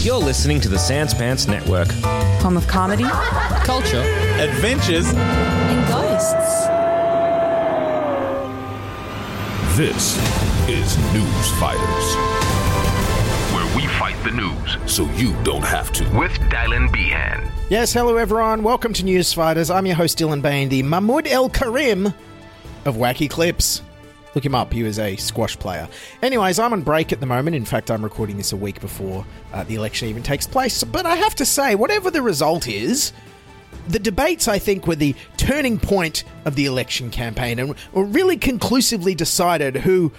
You're listening to the Sans Pants Network. Home of comedy Culture. adventures. and ghosts. This is News Fighters, where we fight the news so you don't have to. with Dylan Behan. Yes, hello everyone. Welcome to News Fighters. I'm your host Dylan Bain, the Mahmoud El Karim of Wacky Clips. Look him up. He was a squash player. Anyways, I'm on break at the moment. In fact, I'm recording this a week before uh, the election even takes place. But I have to say, whatever the result is, the debates, I think, were the turning point of the election campaign and were really conclusively decided who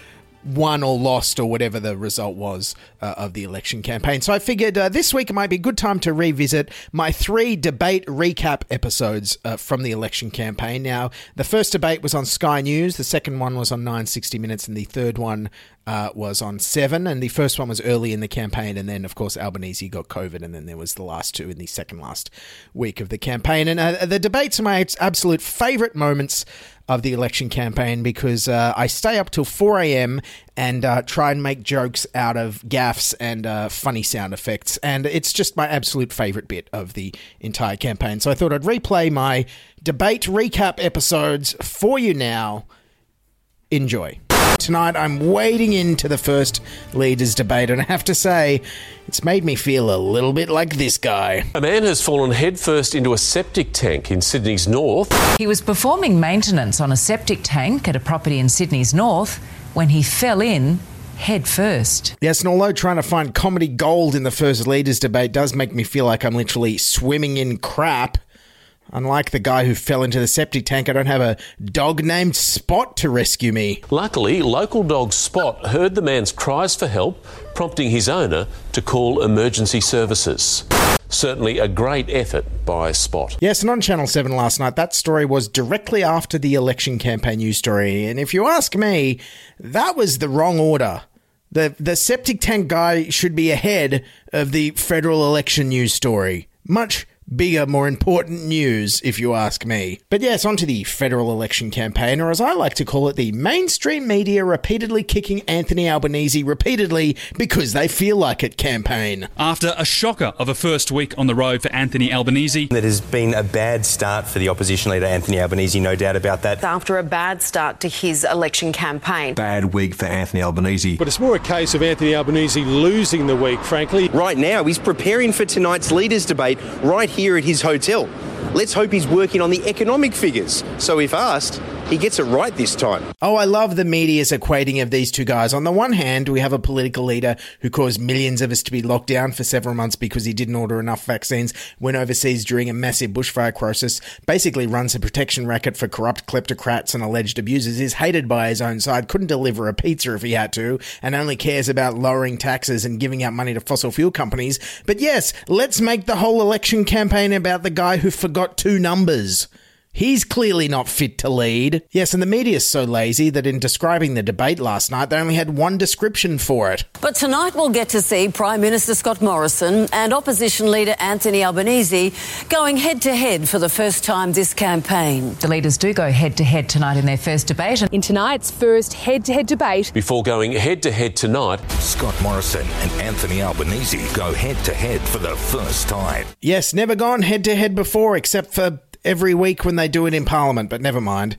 won or lost or whatever the result was uh, of the election campaign. So I figured uh, this week might be a good time to revisit my three debate recap episodes uh, from the election campaign. Now, the first debate was on Sky News, the second one was on 960 Minutes, and the third one uh, was on Seven. And the first one was early in the campaign, and then, of course, Albanese got COVID, and then there was the last two in the second last week of the campaign. And uh, the debates are my absolute favourite moments of the election campaign because uh, I stay up till 4 a.m. and uh, try and make jokes out of gaffs and uh, funny sound effects. And it's just my absolute favorite bit of the entire campaign. So I thought I'd replay my debate recap episodes for you now. Enjoy. Tonight, I'm wading into the first leaders' debate, and I have to say, it's made me feel a little bit like this guy. A man has fallen headfirst into a septic tank in Sydney's north. He was performing maintenance on a septic tank at a property in Sydney's north when he fell in head first. Yes, and although trying to find comedy gold in the first leaders debate does make me feel like I'm literally swimming in crap, unlike the guy who fell into the septic tank, I don't have a dog named Spot to rescue me. Luckily, local dog Spot heard the man's cries for help, prompting his owner to call emergency services. Certainly a great effort by Spot. Yes, and on Channel 7 last night, that story was directly after the election campaign news story. And if you ask me, that was the wrong order. The, the septic tank guy should be ahead of the federal election news story. Much bigger, more important news, if you ask me. But yes, on to the federal election campaign, or as I like to call it, the mainstream media repeatedly kicking Anthony Albanese repeatedly because they feel like it campaign. After a shocker of a first week on the road for Anthony Albanese, It has been a bad start for the opposition leader, Anthony Albanese, no doubt about that. after a bad start to his election campaign. Bad week for Anthony Albanese. But it's more a case of Anthony Albanese losing the week, frankly. Right now, he's preparing for tonight's leaders' debate right here at his hotel. Let's hope he's working on the economic figures. So, if asked, he gets it right this time. Oh, I love the media's equating of these two guys. On the one hand, we have a political leader who caused millions of us to be locked down for several months because he didn't order enough vaccines, went overseas during a massive bushfire crisis, basically runs a protection racket for corrupt kleptocrats and alleged abusers, is hated by his own side, couldn't deliver a pizza if he had to, and only cares about lowering taxes and giving out money to fossil fuel companies. But yes, let's make the whole election campaign about the guy who forgot two numbers. He's clearly not fit to lead. Yes, and the media's so lazy that in describing the debate last night, they only had one description for it. But tonight we'll get to see Prime Minister Scott Morrison and opposition leader Anthony Albanese going head to head for the first time this campaign. The leaders do go head to head tonight in their first debate. In tonight's first head to head debate, Before going head to head tonight, Scott Morrison and Anthony Albanese go head to head for the first time. Yes, never gone head to head before, except for every week when they do it in Parliament, but never mind.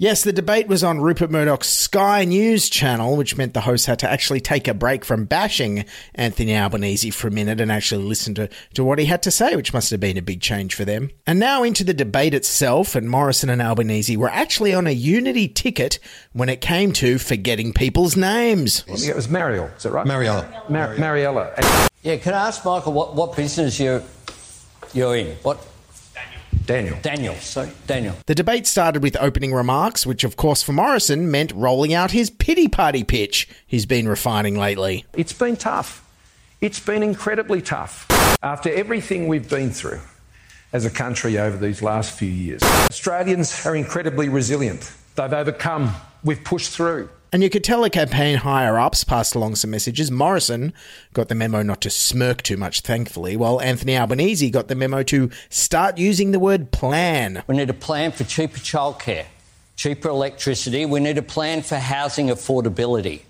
Yes, the debate was on Rupert Murdoch's Sky News channel, which meant the host had to actually take a break from bashing Anthony Albanese for a minute and actually listen to, to what he had to say, which must have been a big change for them. And now into the debate itself, and Morrison and Albanese were actually on a unity ticket when it came to forgetting people's names. It was Mariel, is that right? Mariella. Mar- Mariella. Yeah, can I ask Michael what, what business you're you're in? What? Daniel. Daniel. Sorry, Daniel. The debate started with opening remarks, which, of course, for Morrison meant rolling out his pity party pitch he's been refining lately. It's been tough. It's been incredibly tough. After everything we've been through as a country over these last few years, Australians are incredibly resilient. They've overcome, we've pushed through. And you could tell the campaign higher ups passed along some messages. Morrison got the memo not to smirk too much, thankfully, while Anthony Albanese got the memo to start using the word plan. We need a plan for cheaper childcare, cheaper electricity. We need a plan for housing affordability.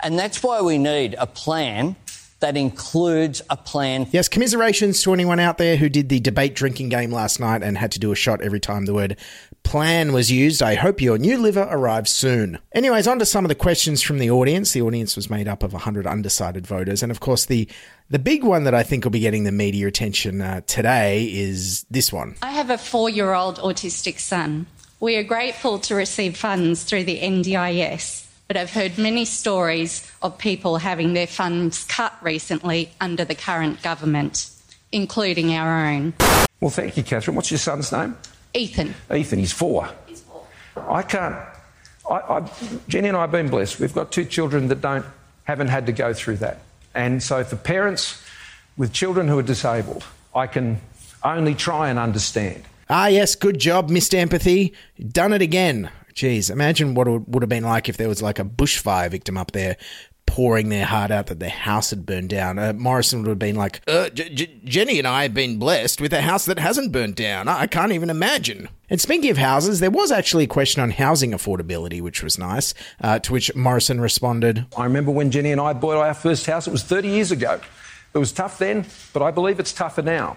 And that's why we need a plan that includes a plan. Yes, commiserations to anyone out there who did the debate drinking game last night and had to do a shot every time the word plan was used. I hope your new liver arrives soon. Anyways, on to some of the questions from the audience. The audience was made up of 100 undecided voters. And of course, the, the big one that I think will be getting the media attention uh, today is this one. I have a four year old autistic son. We are grateful to receive funds through the NDIS, but I've heard many stories of people having their funds cut recently under the current government, including our own. Well, thank you, Catherine. What's your son's name? Ethan. Ethan, he's four. He's four. I can't. I, I, Jenny and I have been blessed. We've got two children that don't haven't had to go through that, and so for parents with children who are disabled, I can only try and understand. Ah, yes, good job, Mr. Empathy. Done it again. Jeez, imagine what it would have been like if there was like a bushfire victim up there pouring their heart out that their house had burned down. Uh, Morrison would have been like, uh, J- J- Jenny and I have been blessed with a house that hasn't burned down. I-, I can't even imagine. And speaking of houses, there was actually a question on housing affordability, which was nice, uh, to which Morrison responded, I remember when Jenny and I bought our first house, it was 30 years ago. It was tough then, but I believe it's tougher now.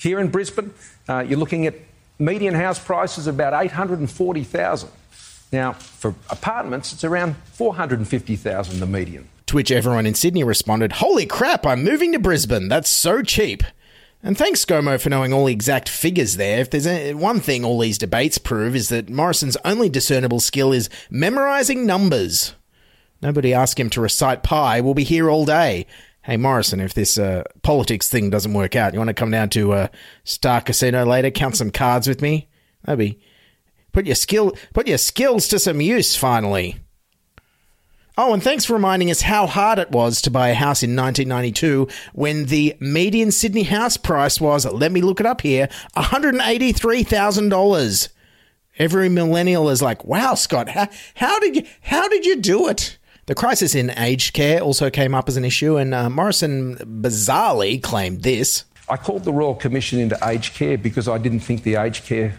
Here in Brisbane, uh, you're looking at median house prices of about 840,000. Now, for apartments, it's around 450,000 the median. To which everyone in Sydney responded, Holy crap, I'm moving to Brisbane. That's so cheap. And thanks, ScoMo, for knowing all the exact figures there. If there's one thing all these debates prove is that Morrison's only discernible skill is memorising numbers. Nobody ask him to recite pi. We'll be here all day. Hey, Morrison, if this uh, politics thing doesn't work out, you want to come down to uh, Star Casino later, count some cards with me? That'd be put your skill, put your skills to some use. Finally. Oh, and thanks for reminding us how hard it was to buy a house in 1992 when the median Sydney house price was, let me look it up here, $183,000. Every millennial is like, wow, Scott, how, how, did you, how did you do it? The crisis in aged care also came up as an issue, and uh, Morrison bizarrely claimed this. I called the Royal Commission into aged care because I didn't think the aged care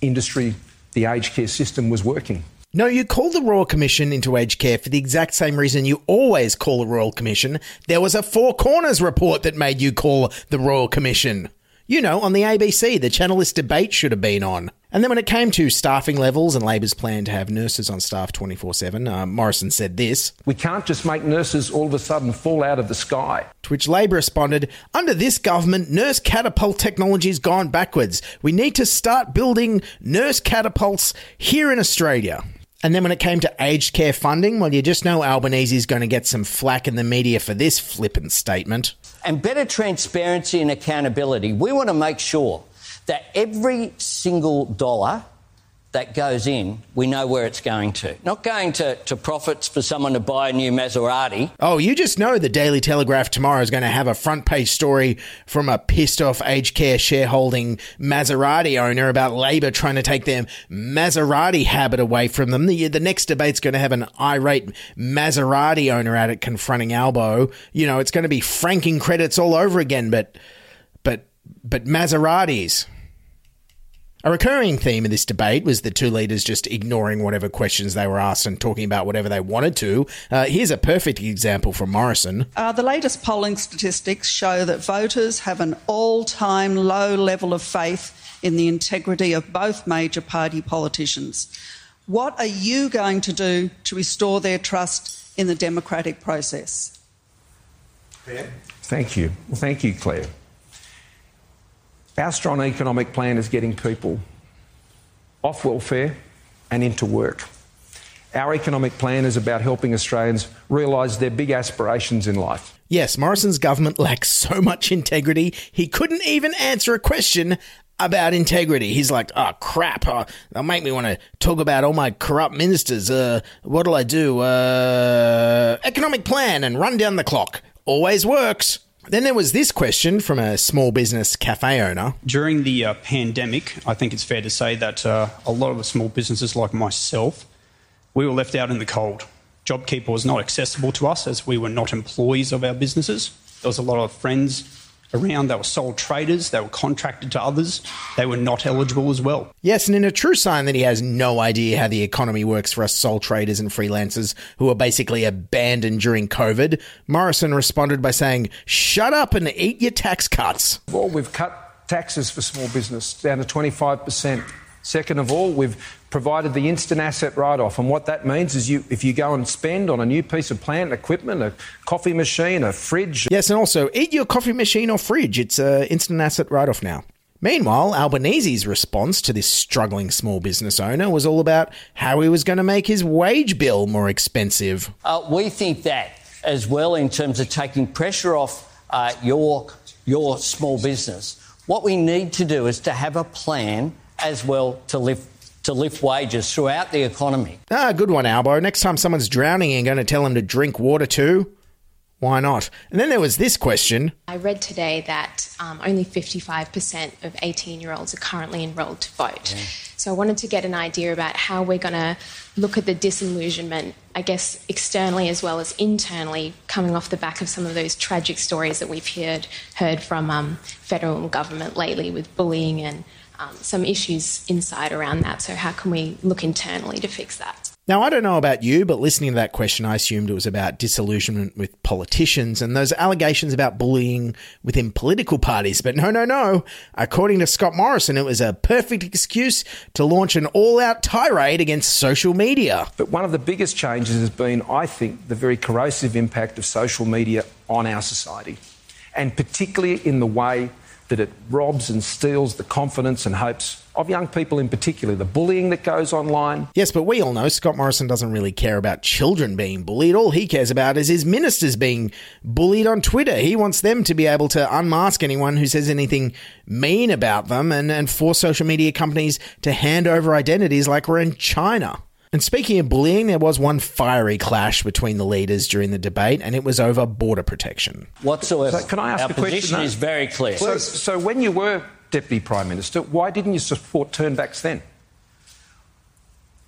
industry, the aged care system was working. No, you called the Royal Commission into aged care for the exact same reason you always call the Royal Commission. There was a Four Corners report that made you call the Royal Commission. You know, on the ABC, the channel this debate should have been on. And then when it came to staffing levels and Labor's plan to have nurses on staff 24 uh, 7, Morrison said this We can't just make nurses all of a sudden fall out of the sky. To which Labor responded, Under this government, nurse catapult technology's gone backwards. We need to start building nurse catapults here in Australia. And then when it came to aged care funding, well, you just know Albanese's going to get some flack in the media for this flippant statement. And better transparency and accountability. We want to make sure that every single dollar that goes in, we know where it's going to. Not going to, to profits for someone to buy a new Maserati. Oh, you just know the Daily Telegraph tomorrow is going to have a front page story from a pissed off aged care shareholding Maserati owner about Labor trying to take their Maserati habit away from them. The, the next debate's going to have an irate Maserati owner at it confronting Albo. You know, it's going to be franking credits all over again, but, but, but Maseratis. A recurring theme of this debate was the two leaders just ignoring whatever questions they were asked and talking about whatever they wanted to. Uh, here's a perfect example from Morrison. Uh, the latest polling statistics show that voters have an all time low level of faith in the integrity of both major party politicians. What are you going to do to restore their trust in the democratic process? Thank you. Well, thank you, Claire. Our strong economic plan is getting people off welfare and into work. Our economic plan is about helping Australians realise their big aspirations in life. Yes, Morrison's government lacks so much integrity, he couldn't even answer a question about integrity. He's like, oh crap, oh, they'll make me want to talk about all my corrupt ministers. Uh, what'll I do? Uh, economic plan and run down the clock. Always works. Then there was this question from a small business cafe owner. During the uh, pandemic, I think it's fair to say that uh, a lot of small businesses like myself, we were left out in the cold. JobKeeper was not accessible to us as we were not employees of our businesses. There was a lot of friends around. They were sole traders, they were contracted to others, they were not eligible as well. Yes, and in a true sign that he has no idea how the economy works for us sole traders and freelancers who were basically abandoned during COVID, Morrison responded by saying, Shut up and eat your tax cuts. Well, we've cut taxes for small business down to 25%. Second of all, we've provided the instant asset write-off, and what that means is you, if you go and spend on a new piece of plant equipment, a coffee machine, a fridge. Yes, and also eat your coffee machine or fridge. It's an instant asset write-off now. Meanwhile, Albanese's response to this struggling small business owner was all about how he was going to make his wage bill more expensive. Uh, we think that as well in terms of taking pressure off uh, your your small business. What we need to do is to have a plan as well to lift to lift wages throughout the economy. Ah, good one, Albo. Next time someone's drowning, you're going to tell them to drink water too. Why not? And then there was this question. I read today that um, only 55% of 18 year olds are currently enrolled to vote. Yeah. So I wanted to get an idea about how we're going to look at the disillusionment, I guess, externally as well as internally, coming off the back of some of those tragic stories that we've heard, heard from um, federal government lately with bullying and um, some issues inside around that. So, how can we look internally to fix that? Now, I don't know about you, but listening to that question, I assumed it was about disillusionment with politicians and those allegations about bullying within political parties. But no, no, no. According to Scott Morrison, it was a perfect excuse to launch an all out tirade against social media. But one of the biggest changes has been, I think, the very corrosive impact of social media on our society, and particularly in the way that it robs and steals the confidence and hopes of young people in particular, the bullying that goes online. Yes, but we all know Scott Morrison doesn't really care about children being bullied. All he cares about is his ministers being bullied on Twitter. He wants them to be able to unmask anyone who says anything mean about them and, and force social media companies to hand over identities like we're in China. And speaking of bullying, there was one fiery clash between the leaders during the debate, and it was over border protection. Whatsoever. So can I ask Our a question? position is very clear. So, so when you were Deputy Prime Minister, why didn't you support turnbacks then?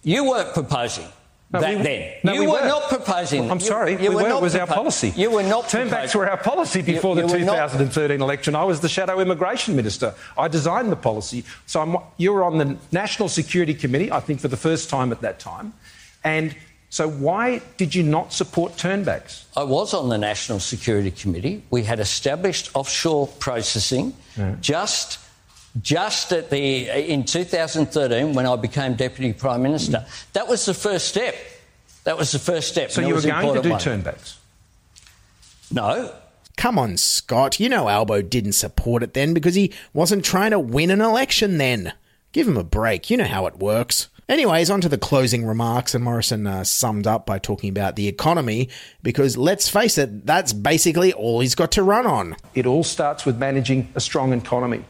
You weren't proposing. No, that we- then. no, you we were weren't. not proposing. I'm You- sorry, you we were were. not It was our policy. You were not Turnbacks proposing. were our policy before You- the you were not- 2013 election. I was the shadow immigration minister. I designed the policy. So I'm, you were on the National Security Committee, I think for the first time at that time. And so why did you not support turnbacks? I was on the National Security Committee. We had established offshore processing just just at the in 2013 when I became Deputy Prime Minister. That was the first step. That was the first step. So you were was going to do important one. turnbacks? No. Come on, Scott. You know Albo didn't support it then because he wasn't trying to win an election then. Give him a break. You know how it works. Anyways, on to the closing remarks, and Morrison uh, summed up by talking about the economy because let's face it, that's basically all he's got to run on. It all starts with managing a strong economy.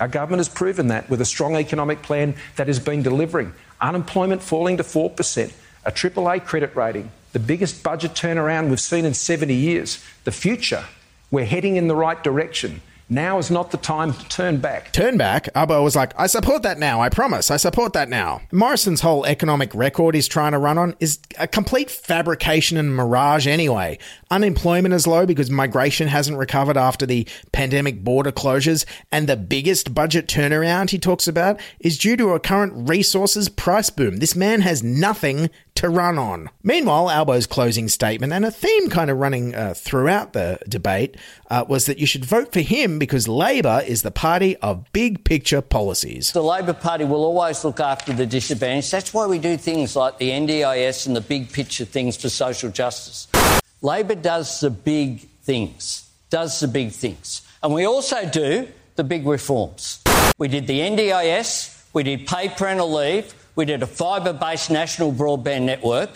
Our government has proven that with a strong economic plan that has been delivering. unemployment falling to 4%, a AAA credit rating, the biggest budget turnaround we've seen in 70 years. The future, we're heading in the right direction. Now is not the time to turn back. Turn back? Albo was like, I support that now, I promise, I support that now. Morrison's whole economic record he's trying to run on is a complete fabrication and mirage anyway. Unemployment is low because migration hasn't recovered after the pandemic border closures, and the biggest budget turnaround he talks about is due to a current resources price boom. This man has nothing to run on. Meanwhile, Albo's closing statement, and a theme kind of running uh, throughout the debate, uh, was that you should vote for him because Labor is the party of big picture policies. The Labor Party will always look after the disadvantaged. That's why we do things like the NDIS and the big picture things for social justice. Labor does the big things, does the big things. And we also do the big reforms. We did the NDIS, we did paid parental leave, we did a fibre based national broadband network.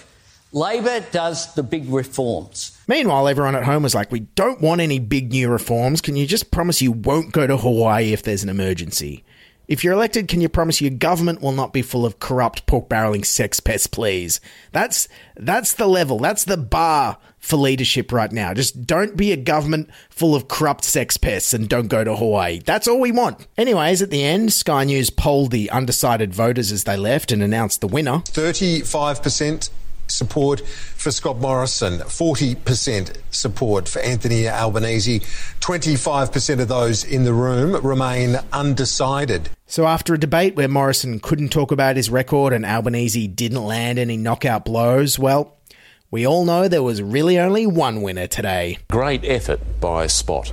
Labor does the big reforms. Meanwhile, everyone at home was like, We don't want any big new reforms. Can you just promise you won't go to Hawaii if there's an emergency? If you're elected, can you promise your government will not be full of corrupt pork barreling sex pests, please? That's that's the level. That's the bar for leadership right now. Just don't be a government full of corrupt sex pests and don't go to Hawaii. That's all we want. Anyways, at the end, Sky News polled the undecided voters as they left and announced the winner. 35% support for Scott Morrison, 40% support for Anthony Albanese. 25% of those in the room remain undecided. So, after a debate where Morrison couldn't talk about his record and Albanese didn't land any knockout blows, well, we all know there was really only one winner today. Great effort by Spot.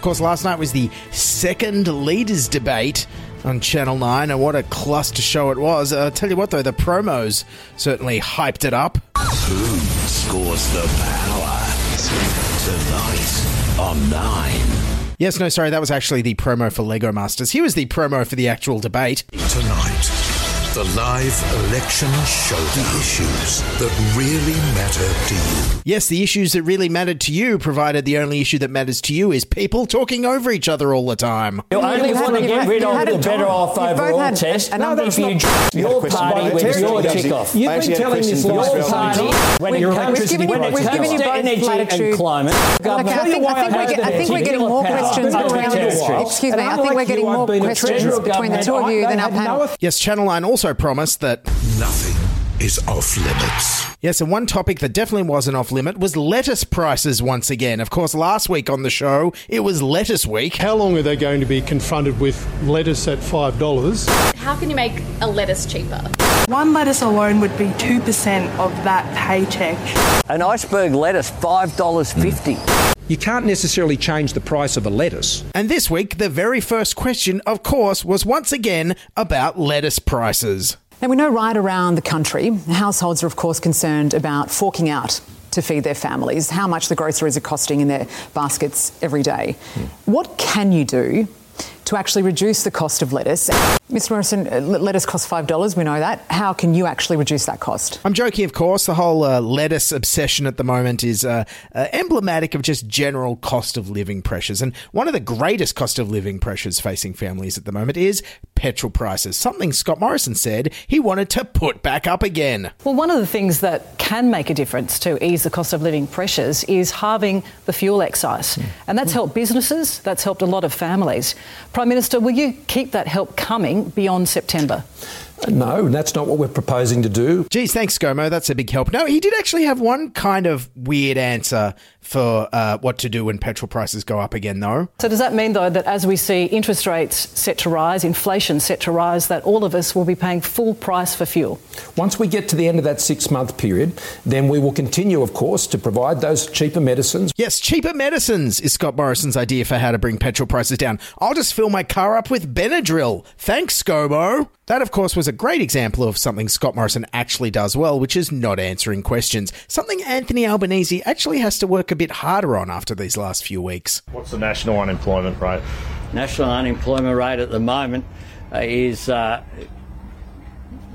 Of course, last night was the second leaders debate on Channel 9, and what a cluster show it was. Uh, tell you what, though, the promos certainly hyped it up. Who scores the power? Tonight on 9. Yes, no, sorry, that was actually the promo for Lego Masters. Here was the promo for the actual debate. Tonight, the live election showdown. The issues that really matter to you. Yes, the issues that really mattered to you, provided the only issue that matters to you is people talking over each other all the time. You only want to get rid of the better off overall test. No, that's if you not- your party with your tick off. You've been telling this Your for party, when it We've comes to given you- when it we've comes to both energy and climate, I think- I think we're I think we're getting more questions Not around- territory. excuse me, I think we're getting more questions between the two of you than our panel. Yes, Channel 9 also promised that Nothing is off limits. Yes, and one topic that definitely wasn't off limit was lettuce prices once again. Of course, last week on the show, it was lettuce week. How long are they going to be confronted with lettuce at $5? How can you make a lettuce cheaper? One lettuce alone would be 2% of that paycheck. An iceberg lettuce, $5.50. You can't necessarily change the price of a lettuce. And this week, the very first question, of course, was once again about lettuce prices. Now, we know right around the country, households are, of course, concerned about forking out to feed their families, how much the groceries are costing in their baskets every day. Hmm. What can you do to actually reduce the cost of lettuce? Mr. Morrison, uh, lettuce costs $5, we know that. How can you actually reduce that cost? I'm joking, of course. The whole uh, lettuce obsession at the moment is uh, uh, emblematic of just general cost of living pressures. And one of the greatest cost of living pressures facing families at the moment is petrol prices, something Scott Morrison said he wanted to put back up again. Well, one of the things that can make a difference to ease the cost of living pressures is halving the fuel excise. And that's helped businesses, that's helped a lot of families. Prime Minister, will you keep that help coming beyond September? No, that's not what we're proposing to do. Geez, thanks, ScoMo. That's a big help. No, he did actually have one kind of weird answer for uh, what to do when petrol prices go up again, though. So, does that mean, though, that as we see interest rates set to rise, inflation set to rise, that all of us will be paying full price for fuel? Once we get to the end of that six month period, then we will continue, of course, to provide those cheaper medicines. Yes, cheaper medicines is Scott Morrison's idea for how to bring petrol prices down. I'll just fill my car up with Benadryl. Thanks, ScoMo. That, of course, was a great example of something Scott Morrison actually does well, which is not answering questions. Something Anthony Albanese actually has to work a bit harder on after these last few weeks. What's the national unemployment rate? National unemployment rate at the moment uh, is, uh,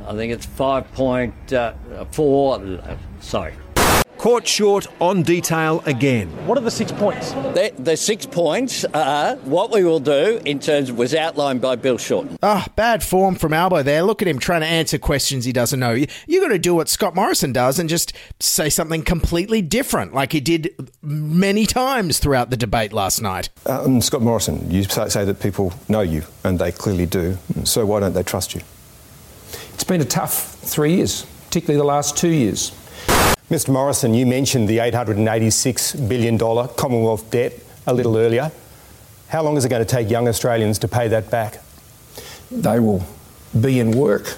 I think it's 5.4. Uh, sorry. Caught short on detail again. What are the six points? The, the six points are what we will do in terms of was outlined by Bill Shorten. Ah, bad form from Albo there. Look at him trying to answer questions he doesn't know. You, you got to do what Scott Morrison does and just say something completely different, like he did many times throughout the debate last night. Um, Scott Morrison, you say say that people know you, and they clearly do. So why don't they trust you? It's been a tough three years, particularly the last two years. Mr. Morrison, you mentioned the $886 billion Commonwealth debt a little earlier. How long is it going to take young Australians to pay that back? They will be in work.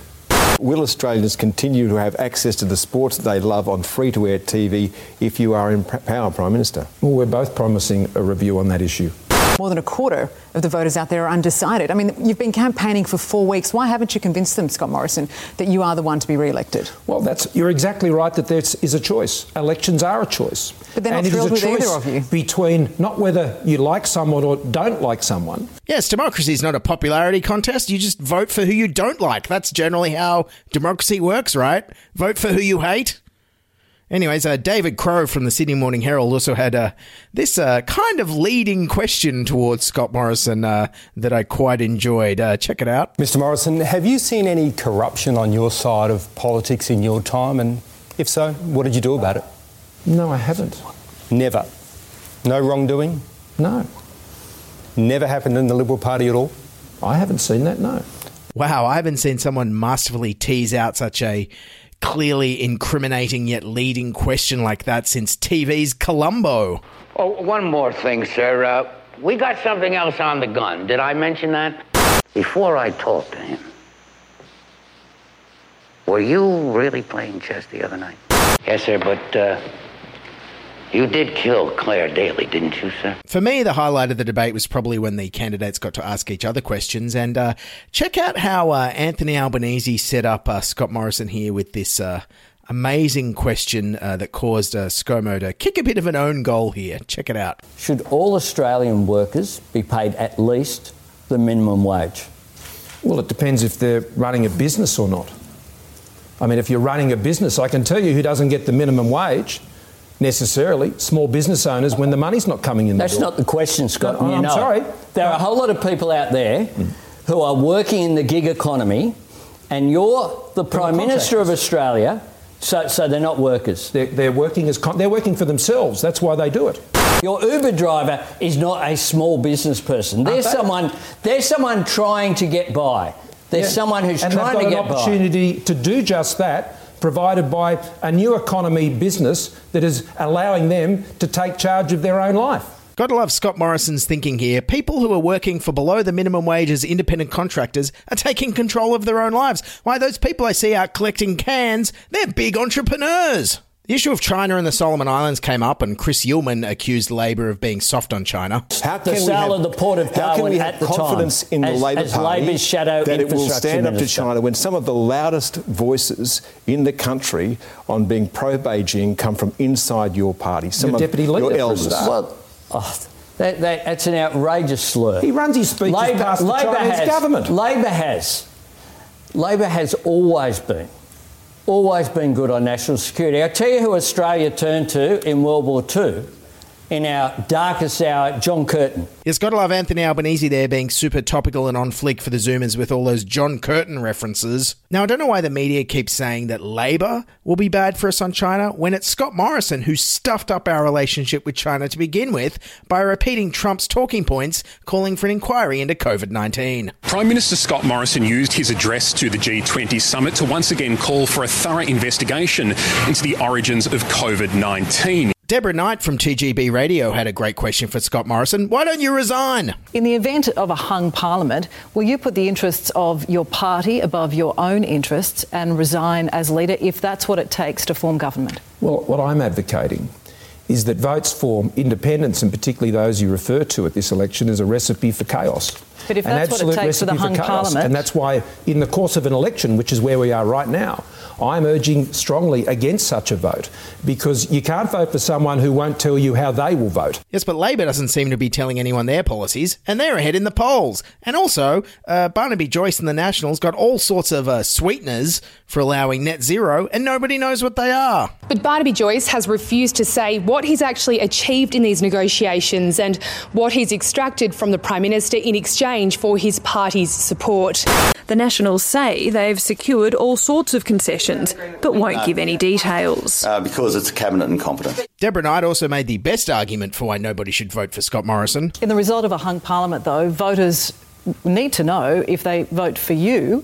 Will Australians continue to have access to the sports they love on free to air TV if you are in power, Prime Minister? Well, we're both promising a review on that issue. More than a quarter of the voters out there are undecided. I mean, you've been campaigning for four weeks. Why haven't you convinced them, Scott Morrison, that you are the one to be re-elected? Well, that's you're exactly right that there is a choice. Elections are a choice. But they're not and it is a with choice either of you. between not whether you like someone or don't like someone. Yes, democracy is not a popularity contest. You just vote for who you don't like. That's generally how democracy works, right? Vote for who you hate. Anyways, uh, David Crowe from the Sydney Morning Herald also had uh, this uh, kind of leading question towards Scott Morrison uh, that I quite enjoyed. Uh, check it out. Mr. Morrison, have you seen any corruption on your side of politics in your time? And if so, what did you do about it? No, I haven't. Never. No wrongdoing? No. Never happened in the Liberal Party at all? I haven't seen that, no. Wow, I haven't seen someone masterfully tease out such a clearly incriminating yet leading question like that since TV's Columbo. Oh, one more thing, sir. Uh, we got something else on the gun. Did I mention that? Before I talked to him, were you really playing chess the other night? Yes, sir, but uh, you did kill Claire Daly, didn't you, sir? For me, the highlight of the debate was probably when the candidates got to ask each other questions. And uh, check out how uh, Anthony Albanese set up uh, Scott Morrison here with this uh, amazing question uh, that caused uh, ScoMo to kick a bit of an own goal here. Check it out. Should all Australian workers be paid at least the minimum wage? Well, it depends if they're running a business or not. I mean, if you're running a business, I can tell you who doesn't get the minimum wage necessarily. Small business owners when the money's not coming in. That's the not the question, Scott. No, I'm it. sorry. There are a whole lot of people out there who are working in the gig economy, and you're the Prime Minister of Australia, so, so they're not workers. They're, they're working as con- they're working for themselves. That's why they do it. Your Uber driver is not a small business person. There's they? someone. There's someone trying to get by. There's Yeah. someone who's and trying to got get an opportunity to do just that, provided by a new economy business that is allowing them to take charge of their own life. Gotta love Scott Morrison's thinking here. People who are working for below the minimum wage as independent contractors are taking control of their own lives. Why, those people I see out collecting cans, they're big entrepreneurs. The issue of China and the Solomon Islands came up, and Chris Uhlmann accused Labor of being soft on China. How the sale of the port of how can we have confidence time in the as- Labor as Party Labor's shadow that it will infrastructure stand up to? China when some of the loudest voices in the country on being pro-Beijing come from inside your party? Some Your of deputy your leader, for elders. Well, oh, that, that, that's an outrageous slur. He runs his speeches Labor, past the Labor Chinese has, government. Labor has. Labor has always been, always been good on national security. I tell you who Australia turned to in World War II, in our darkest hour, John Curtin. It's got to love Anthony Albanese there being super topical and on flick for the Zoomers with all those John Curtin references. Now, I don't know why the media keeps saying that Labour will be bad for us on China when it's Scott Morrison who stuffed up our relationship with China to begin with by repeating Trump's talking points calling for an inquiry into COVID 19. Prime Minister Scott Morrison used his address to the G20 summit to once again call for a thorough investigation into the origins of COVID 19. Deborah Knight from 2GB Radio had a great question for Scott Morrison. Why don't you resign? In the event of a hung parliament, will you put the interests of your party above your own interests and resign as leader if that's what it takes to form government? Well, what I'm advocating is that votes for independents, and particularly those you refer to at this election, is a recipe for chaos. But if An that's what it absolute takes for the recipe hung chaos. parliament- And that's why, in the course of an election, which is where we are right now, I'm urging strongly against such a vote because you can't vote for someone who won't tell you how they will vote. Yes, but Labor doesn't seem to be telling anyone their policies, and they're ahead in the polls. And also, uh, Barnaby Joyce and the Nationals got all sorts of uh, sweeteners for allowing net zero, and nobody knows what they are. But Barnaby Joyce has refused to say what he's actually achieved in these negotiations and what he's extracted from the Prime Minister in exchange for his party's support. The Nationals say they've secured all sorts of concessions, but won't give any details. Uh, because it's cabinet incompetent. Deborah Knight also made the best argument for why nobody should vote for Scott Morrison. In the result of a hung parliament, though, voters need to know if they vote for you,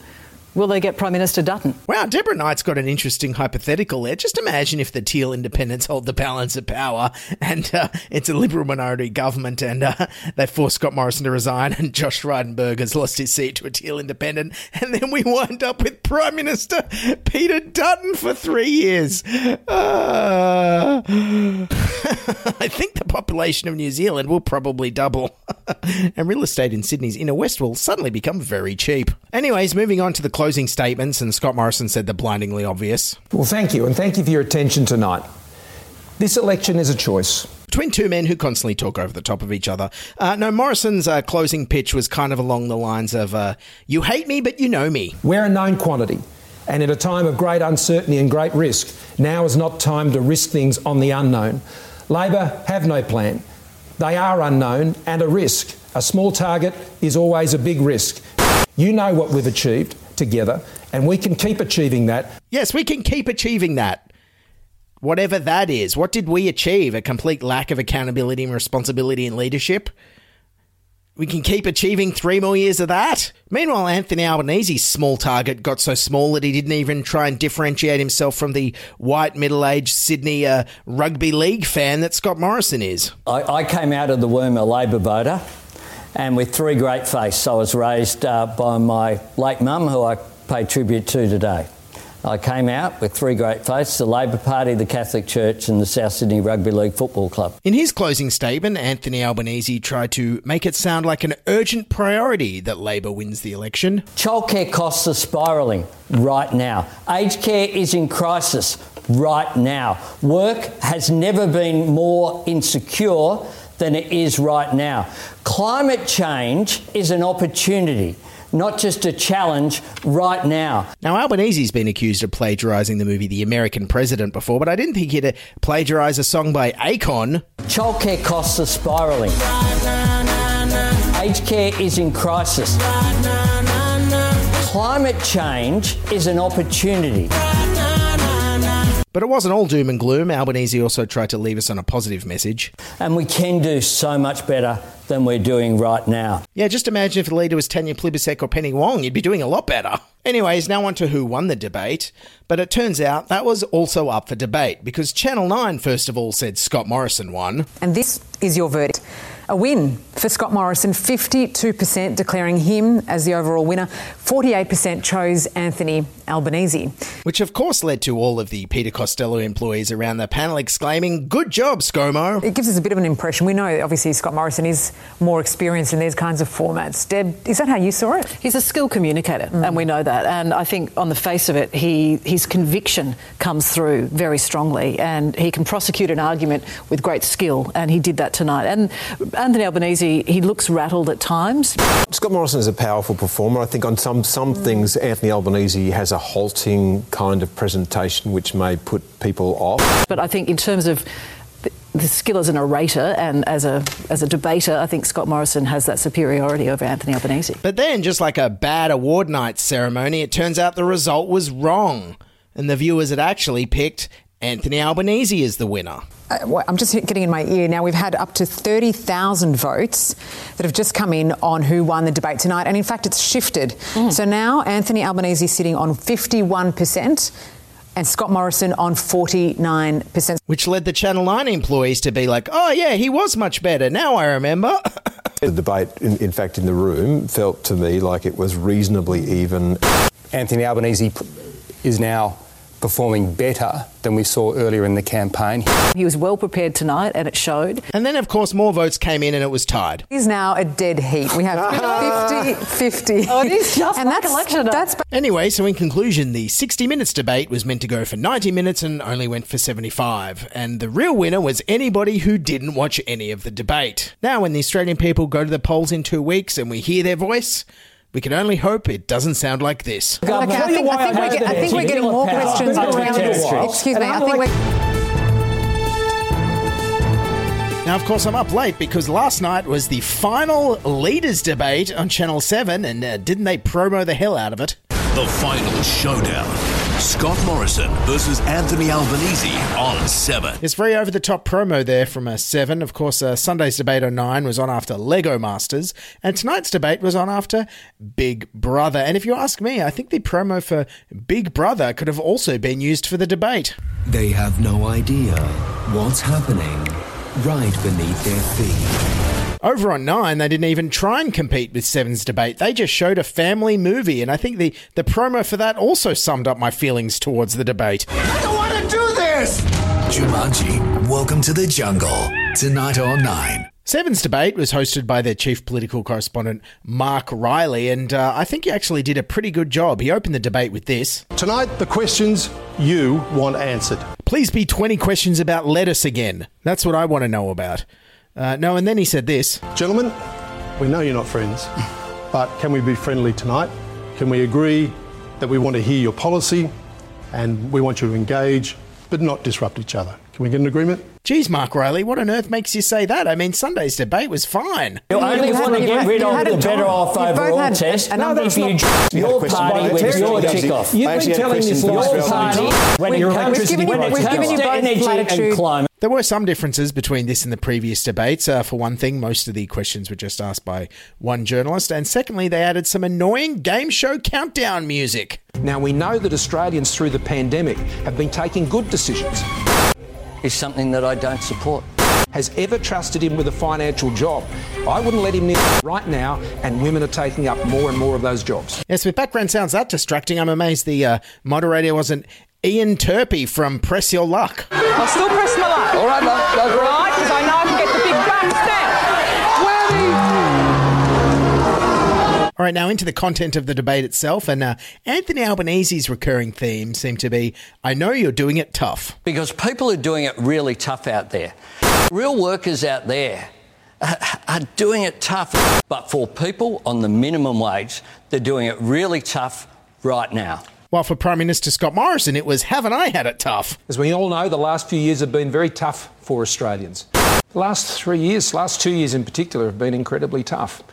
will they get Prime Minister Dutton? Wow, Deborah Knight's got an interesting hypothetical there. Just imagine if the Teal independents hold the balance of power and uh, it's a Liberal minority government and uh, they force Scott Morrison to resign and Josh Frydenberg has lost his seat to a Teal independent and then we wind up with Prime Minister Peter Dutton for three years. Uh, I think the population of New Zealand will probably double and real estate in Sydney's inner west will suddenly become very cheap. Anyways, moving on to the closing statements, and Scott Morrison said the blindingly obvious. Well, thank you, and thank you for your attention tonight. This election is a choice. Between two men who constantly talk over the top of each other. Uh, no, Morrison's uh, closing pitch was kind of along the lines of, uh, You hate me, but you know me. We're a known quantity, and at a time of great uncertainty and great risk, now is not time to risk things on the unknown. Labor have no plan. They are unknown and a risk. A small target is always a big risk. You know what we've achieved together, and we can keep achieving that. Yes, we can keep achieving that. Whatever that is. What did we achieve? A complete lack of accountability and responsibility and leadership? We can keep achieving three more years of that. Meanwhile, Anthony Albanese's small target got so small that he didn't even try and differentiate himself from the white, middle aged Sydney uh, rugby league fan that Scott Morrison is. I, I came out of the womb a Labor voter, and with three great faiths. I was raised uh, by my late mum, who I pay tribute to today. I came out with three great faiths the Labor Party, the Catholic Church, and the South Sydney Rugby League Football Club. In his closing statement, Anthony Albanese tried to make it sound like an urgent priority that Labor wins the election. Childcare costs are spiralling right now. Aged care is in crisis right now. Work has never been more insecure than it is right now. Climate change is an opportunity. Not just a challenge right now. Now, Albanese's been accused of plagiarising the movie The American President before, but I didn't think he'd uh, plagiarise a song by Akon. Childcare costs are spiralling. Aged care is in crisis. Climate change is an opportunity. But it wasn't all doom and gloom. Albanese also tried to leave us on a positive message. And we can do so much better than we're doing right now. Yeah, just imagine if the leader was Tanya Plibersek or Penny Wong. You'd be doing a lot better. Anyways, now on to who won the debate. But it turns out that was also up for debate because Channel 9, first of all, said Scott Morrison won. And this is your verdict. A win for Scott Morrison, 52% declaring him as the overall winner. 48% chose Anthony Albanese. Which, of course, led to all of the Peter Costello employees around the panel exclaiming, Good job, ScoMo. It gives us a bit of an impression. We know, obviously, Scott Morrison is more experienced in these kinds of formats. Deb, is that how you saw it? He's a skilled communicator, mm. and we know that. And I think, on the face of it, he his conviction comes through very strongly, and he can prosecute an argument with great skill, and he did that tonight. And Anthony Albanese, he looks rattled at times. Scott Morrison is a powerful performer. I think on some some mm. things, Anthony Albanese has a halting kind of presentation which may put people off. But I think in terms of the skill as an orator and as a as a debater, I think Scott Morrison has that superiority over Anthony Albanese. But then, just like a bad award night ceremony, it turns out the result was wrong, and the viewers had actually picked Anthony Albanese is the winner. Uh, I'm just getting in my ear now. We've had up to 30,000 votes that have just come in on who won the debate tonight, and in fact, it's shifted. Mm. So now Anthony Albanese is sitting on 51% and Scott Morrison on 49%. Which led the Channel 9 employees to be like, oh, yeah, he was much better. Now I remember. the debate, in, in, fact, in the room felt to me like it was reasonably even. Anthony Albanese is now performing better than we saw earlier in the campaign. He was well prepared tonight and it showed. And then, of course, more votes came in and it was tied. He's now a dead heat. We have 50 50. Oh, it is just and like that's, election. That's... Anyway, so in conclusion, the 60 Minutes debate was meant to go for 90 minutes and only went for 75. And the real winner was anybody who didn't watch any of the debate. Now, when the Australian people go to the polls in two weeks and we hear their voice, we can only hope it doesn't sound like this. Okay, I think, I think, we're, I think we're getting more questions around this. Excuse me, I think we're. Now, of course, I'm up late because last night was the final leaders debate on Channel 7, and uh, didn't they promo the hell out of it? The final showdown. Scott Morrison versus Anthony Albanese on 7. It's very over the top promo there from a uh, 7. Of course, uh, Sunday's debate on 9 was on after Lego Masters, and tonight's debate was on after Big Brother. And if you ask me, I think the promo for Big Brother could have also been used for the debate. They have no idea what's happening right beneath their feet. Over on Nine, they didn't even try and compete with Seven's debate. They just showed a family movie, and I think the, the promo for that also summed up my feelings towards the debate. I don't want to do this! Jumanji, welcome to the jungle. Tonight on Nine. Seven's debate was hosted by their chief political correspondent, Mark Riley, and uh, I think he actually did a pretty good job. He opened the debate with this Tonight, the questions you want answered. Please be 20 questions about lettuce again. That's what I want to know about. Uh, no, and then he said this Gentlemen, we know you're not friends, but can we be friendly tonight? Can we agree that we want to hear your policy and we want you to engage but not disrupt each other? Can we get an agreement? Geez, Mark Riley, what on earth makes you say that? I mean, Sunday's debate was fine. You only want to get rid of the better off overall test. No, that's you not. Your party with your tick off. You've been telling this your party when your electricity, when it comes to energy and climate. There were some differences between this and the previous debates. Uh, for one thing, most of the questions were just asked by one journalist. And secondly, they added some annoying game show countdown music. Now, we know that Australians through the pandemic have been taking good decisions is something that I don't support. Has ever trusted him with a financial job. I wouldn't let him in right now, and women are taking up more and more of those jobs. Yes, with background sounds that distracting, I'm amazed the uh, moderator wasn't Ian Turpie from Press Your Luck. I'll still press my luck. All right, love. All right, because I know I can get the big bucks now. All right, now into the content of the debate itself. And uh, Anthony Albanese's recurring theme seemed to be I know you're doing it tough. Because people are doing it really tough out there. Real workers out there are doing it tough. But for people on the minimum wage, they're doing it really tough right now. While for Prime Minister Scott Morrison, it was haven't I had it tough? As we all know, the last few years have been very tough for Australians. The last three years, last two years in particular, have been incredibly tough.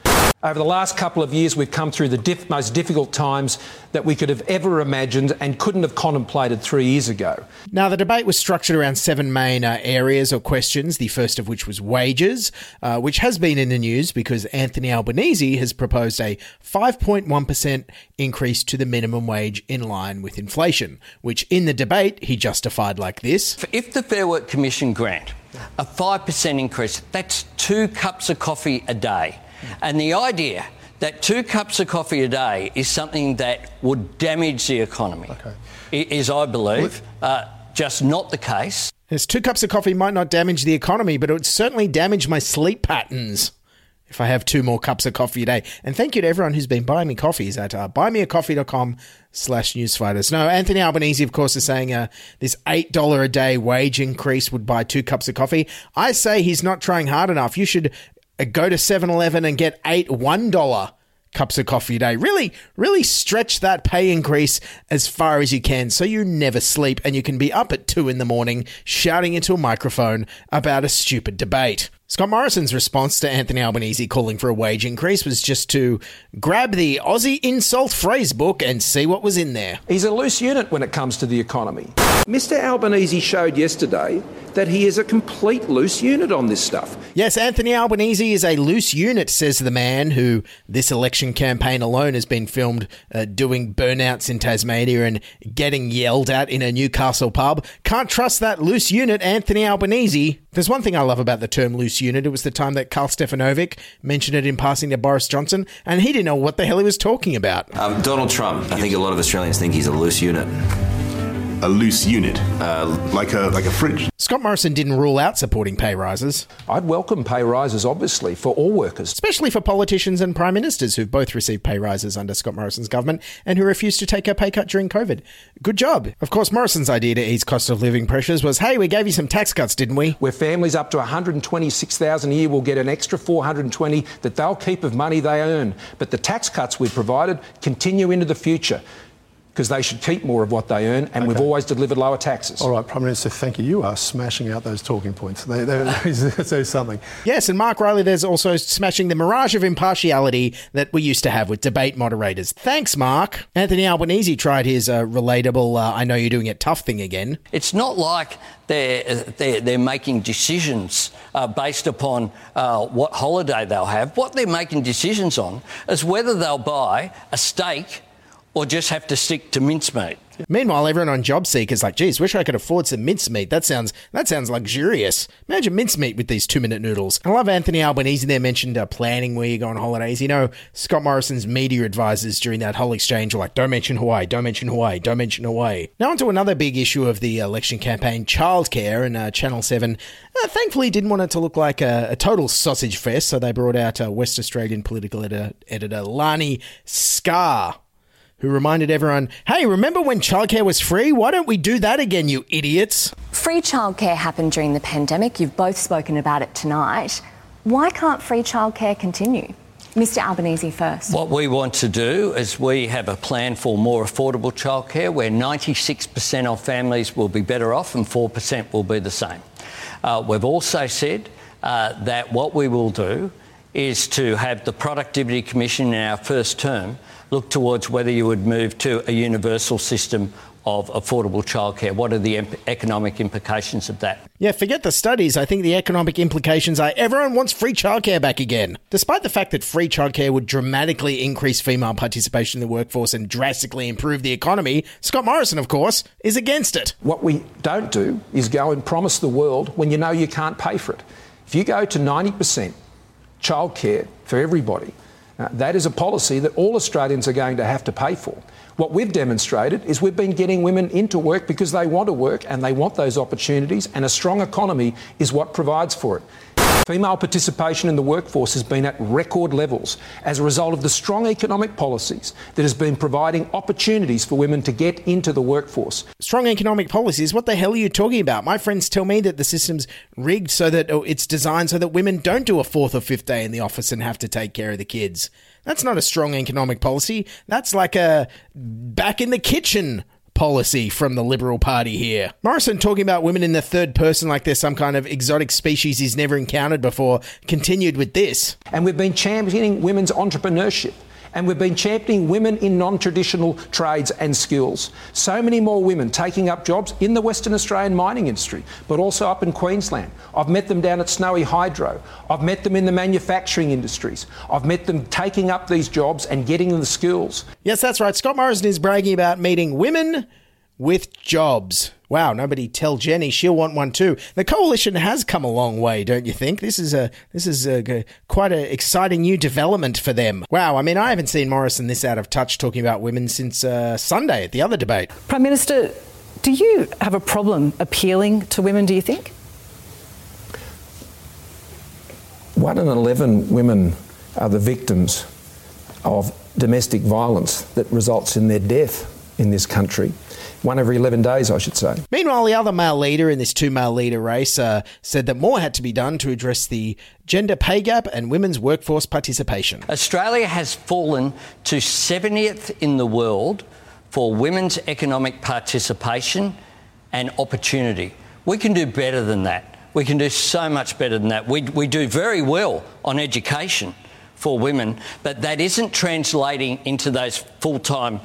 Over the last couple of years, we've come through the diff- most difficult times that we could have ever imagined and couldn't have contemplated three years ago. Now, the debate was structured around seven main uh, areas or questions, the first of which was wages, uh, which has been in the news because Anthony Albanese has proposed a 5.1% increase to the minimum wage in line with inflation, which in the debate he justified like this If the Fair Work Commission grant A 5% increase. That's two cups of coffee a day. And the idea that two cups of coffee a day is something that would damage the economy is, I believe, uh, just not the case. Yes, two cups of coffee might not damage the economy, but it would certainly damage my sleep patterns if I have two more cups of coffee a day. And thank you to everyone who's been buying me coffees at uh, buymeacoffee.com slash newsfighters. No, Anthony Albanese, of course, is saying uh, this $8 a day wage increase would buy two cups of coffee. I say he's not trying hard enough. You should Uh, go to 7-Eleven and get eight $1 cups of coffee a day. Really, really stretch that pay increase as far as you can so you never sleep and you can be up at two in the morning shouting into a microphone about a stupid debate. Scott Morrison's response to Anthony Albanese calling for a wage increase was just to grab the Aussie insult phrase book and see what was in there. He's a loose unit when it comes to the economy. Mr Albanese showed yesterday that he is a complete loose unit on this stuff. Yes, Anthony Albanese is a loose unit, says the man who this election campaign alone has been filmed uh, doing burnouts in Tasmania and getting yelled at in a Newcastle pub. Can't trust that loose unit, Anthony Albanese. There's one thing I love about the term loose unit. It was the time that Karl Stefanovic mentioned it in passing to Boris Johnson, and he didn't know what the hell he was talking about. Um, Donald Trump, I think a lot of Australians think he's a loose unit. A loose unit, uh, like a like a fridge. Scott Morrison didn't rule out supporting pay rises. I'd welcome pay rises, obviously, for all workers. Especially for politicians and prime ministers who've both received pay rises under Scott Morrison's government and who refused to take a pay cut during COVID. Good job. Of course, Morrison's idea to ease cost of living pressures was, hey, we gave you some tax cuts, didn't we? Where families up to 126,000 a year will get an extra 420 that they'll keep of money they earn. But the tax cuts we've provided continue into the future because they should keep more of what they earn, and okay. we've always delivered lower taxes. All right, Prime Minister, thank you. You are smashing out those talking points. They, they, something. Yes, and Mark Riley, there's also smashing the mirage of impartiality that we used to have with debate moderators. Thanks, Mark. Anthony Albanese tried his uh, relatable, uh, I know you're doing it tough thing again. It's not like they're, they're, they're making decisions uh, based upon uh, what holiday they'll have. What they're making decisions on is whether they'll buy a steak or just have to stick to mincemeat. Meanwhile, everyone on JobSeeker is like, geez, wish I could afford some mincemeat. That sounds that sounds luxurious. Imagine mincemeat with these two minute noodles. I love Anthony Albanese there mentioned uh, planning where you go on holidays. You know, Scott Morrison's media advisors during that whole exchange were like, don't mention Hawaii, don't mention Hawaii, don't mention Hawaii. Now onto another big issue of the election campaign, childcare, and uh, Channel 7 uh, thankfully didn't want it to look like a, a total sausage fest, so they brought out uh, West Australian political editor, editor Lanai Scarr who reminded everyone, hey, remember when childcare was free? Why don't we do that again, you idiots? Free childcare happened during the pandemic. You've both spoken about it tonight. Why can't free childcare continue? Mr Albanese first. What we want to do is we have a plan for more affordable childcare where 96% of families will be better off and 4% will be the same. Uh, we've also said uh, that what we will do is to have the Productivity Commission in our first term look towards whether you would move to a universal system of affordable childcare. What are the economic implications of that? Yeah, forget the studies. I think the economic implications are everyone wants free childcare back again. Despite the fact that free childcare would dramatically increase female participation in the workforce and drastically improve the economy, Scott Morrison, of course, is against it. What we don't do is go and promise the world when you know you can't pay for it. If you go to 90% childcare for everybody, uh, that is a policy that all Australians are going to have to pay for. What we've demonstrated is we've been getting women into work because they want to work and they want those opportunities, and a strong economy is what provides for it. Female participation in the workforce has been at record levels as a result of the strong economic policies that has been providing opportunities for women to get into the workforce. Strong economic policies? What the hell are you talking about? My friends tell me that the system's rigged so that it's designed so that women don't do a fourth or fifth day in the office and have to take care of the kids. That's not a strong economic policy. That's like a back in the kitchen policy from the Liberal Party here. Morrison talking about women in the third person like they're some kind of exotic species he's never encountered before continued with this. And we've been championing women's entrepreneurship and we've been championing women in non traditional trades and skills. So many more women taking up jobs in the Western Australian mining industry, but also up in Queensland. I've met them down at Snowy Hydro. I've met them in the manufacturing industries. I've met them taking up these jobs and getting them the skills. Yes, that's right. Scott Morrison is bragging about meeting women with jobs. Wow, nobody tell Jenny she'll want one too. The coalition has come a long way, don't you think? This is a this is a, quite an exciting new development for them. Wow, I mean, I haven't seen Morrison this out of touch talking about women since uh, Sunday at the other debate. Prime Minister, do you have a problem appealing to women? Do you think? One in eleven women are the victims of domestic violence that results in their death in this country one every 11 days, I should say. Meanwhile, the other male leader in this two male leader race uh, said that more had to be done to address the gender pay gap and women's workforce participation. Australia has fallen to 70th in the world for women's economic participation and opportunity. We can do better than that. We can do so much better than that. We, we do very well on education for women, but that isn't translating into those full time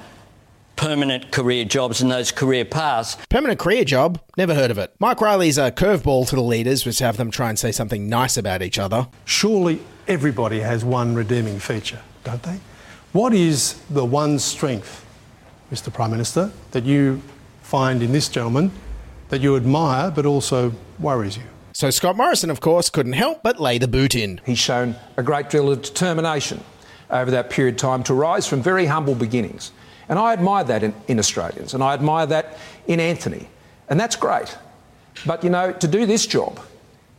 permanent career jobs and those career paths. Permanent career job? Never heard of it. Mike Riley's a curveball to the leaders was to have them try and say something nice about each other. Surely everybody has one redeeming feature, don't they? What is the one strength, Mr. Prime Minister, that you find in this gentleman that you admire but also worries you? So Scott Morrison, of course, couldn't help but lay the boot in. He's shown a great deal of determination over that period of time to rise from very humble beginnings. And I admire that in, in Australians, and I admire that in Anthony. And that's great. But you know, to do this job,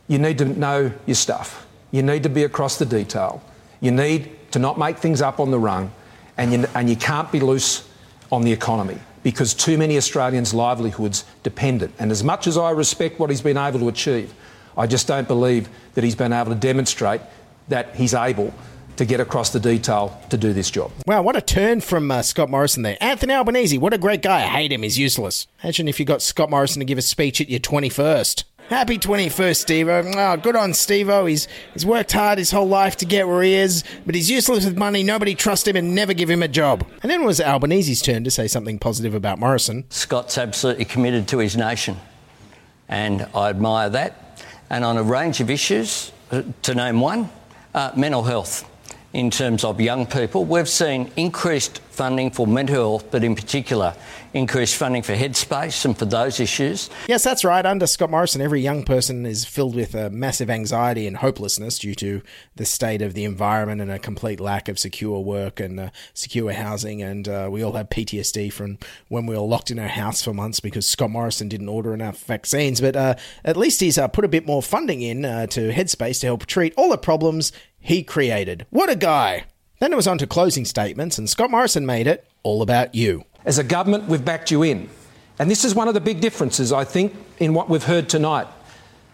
you need to know your stuff. You need to be across the detail. You need to not make things up on the run, and you, and you can't be loose on the economy because too many Australians' livelihoods depend it. And as much as I respect what he's been able to achieve, I just don't believe that he's been able to demonstrate that he's able to get across the detail to do this job. Wow, what a turn from uh, Scott Morrison there. Anthony Albanese, what a great guy. I hate him. He's useless. Imagine if you got Scott Morrison to give a speech at your 21st. Happy 21st, Steve Oh, good on Steve He's, he's worked hard his whole life to get where he is, but he's useless with money. Nobody trusts him and never give him a job. And then it was Albanese's turn to say something positive about Morrison. Scott's absolutely committed to his nation, and I admire that. And on a range of issues, uh, to name one, uh, mental health in terms of young people. We've seen increased funding for mental health, but in particular, increased funding for Headspace and for those issues. Yes, that's right. Under Scott Morrison, every young person is filled with a massive anxiety and hopelessness due to the state of the environment and a complete lack of secure work and uh, secure housing. And uh, we all have PTSD from when we were locked in our house for months because Scott Morrison didn't order enough vaccines. But uh, at least he's uh, put a bit more funding in uh, to Headspace to help treat all the problems he created. What a guy! Then it was on to closing statements, and Scott Morrison made it all about you. As a government, we've backed you in. And this is one of the big differences, I think, in what we've heard tonight.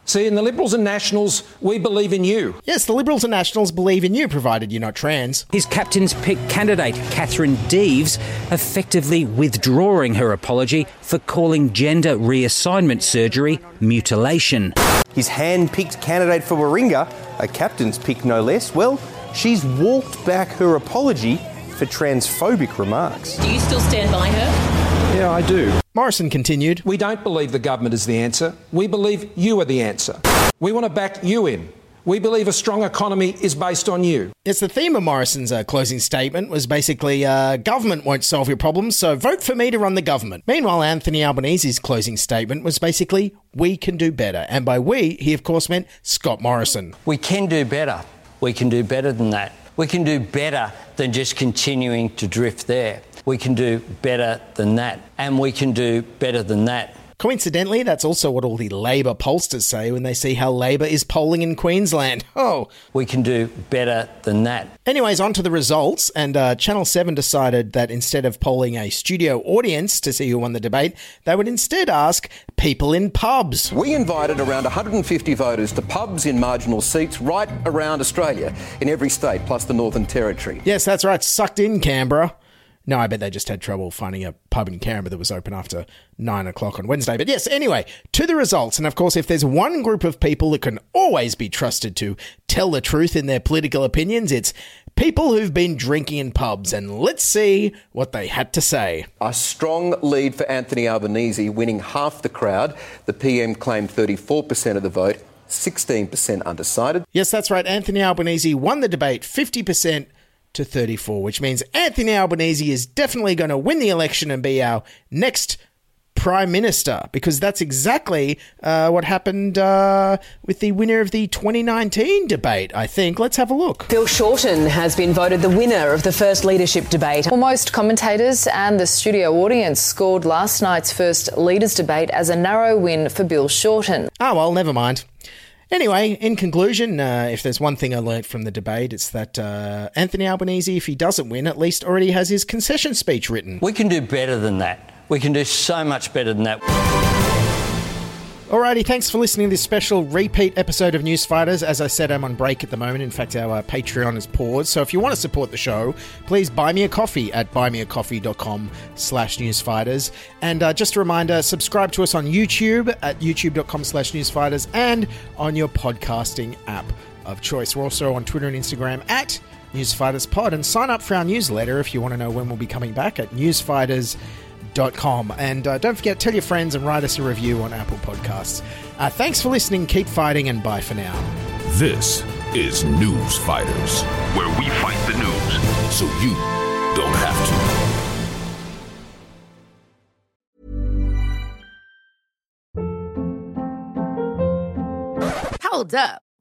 See, in the Liberals and Nationals, we believe in you. Yes, the Liberals and Nationals believe in you, provided you're not trans. His captain's pick candidate, Catherine Deves, effectively withdrawing her apology for calling gender reassignment surgery mutilation. His hand picked candidate for Warringah, a captain's pick no less, well, she's walked back her apology for transphobic remarks. Do you still stand by her? Yeah, I do. Morrison continued We don't believe the government is the answer. We believe you are the answer. We want to back you in. We believe a strong economy is based on you. Yes, the theme of Morrison's uh, closing statement was basically uh, government won't solve your problems, so vote for me to run the government. Meanwhile, Anthony Albanese's closing statement was basically we can do better. And by we, he of course meant Scott Morrison. We can do better. We can do better than that. We can do better than just continuing to drift there. We can do better than that. And we can do better than that. Coincidentally, that's also what all the Labor pollsters say when they see how Labor is polling in Queensland. Oh. We can do better than that. Anyways, on to the results. And uh, Channel 7 decided that instead of polling a studio audience to see who won the debate, they would instead ask people in pubs. We invited around 150 voters to pubs in marginal seats right around Australia, in every state, plus the Northern Territory. Yes, that's right. Sucked in Canberra. No, I bet they just had trouble finding a pub in Canberra that was open after nine o'clock on Wednesday. But yes, anyway, to the results. And of course, if there's one group of people that can always be trusted to tell the truth in their political opinions, it's people who've been drinking in pubs. And let's see what they had to say. A strong lead for Anthony Albanese, winning half the crowd. The PM claimed 34% of the vote. 16% undecided. Yes, that's right. Anthony Albanese won the debate 50% to 34, which means Anthony Albanese is definitely going to win the election and be our next Prime Minister, because that's exactly uh, what happened uh, with the winner of the 2019 debate, I think. Let's have a look. Bill Shorten has been voted the winner of the first leadership debate. Well, most commentators and the studio audience scored last night's first leaders debate as a narrow win for Bill Shorten. Oh, well, never mind. Anyway, in conclusion, uh, if there's one thing I learnt from the debate, it's that uh, Anthony Albanese, if he doesn't win, at least already has his concession speech written. We can do better than that. We can do so much better than that. Alrighty, thanks for listening to this special repeat episode of News Fighters. As I said, I'm on break at the moment. In fact, our uh, Patreon is paused. So if you want to support the show, please buy me a coffee at buymeacoffee.com slash newsfighters. And uh, just a reminder, subscribe to us on YouTube at youtube.com slash newsfighters and on your podcasting app of choice. We're also on Twitter and Instagram at newsfighterspod. And sign up for our newsletter if you want to know when we'll be coming back at newsfighters.com Com. And uh, don't forget, tell your friends and write us a review on Apple Podcasts. Uh, thanks for listening. Keep fighting, and bye for now. This is News Fighters, where we fight the news so you don't have to. Hold up.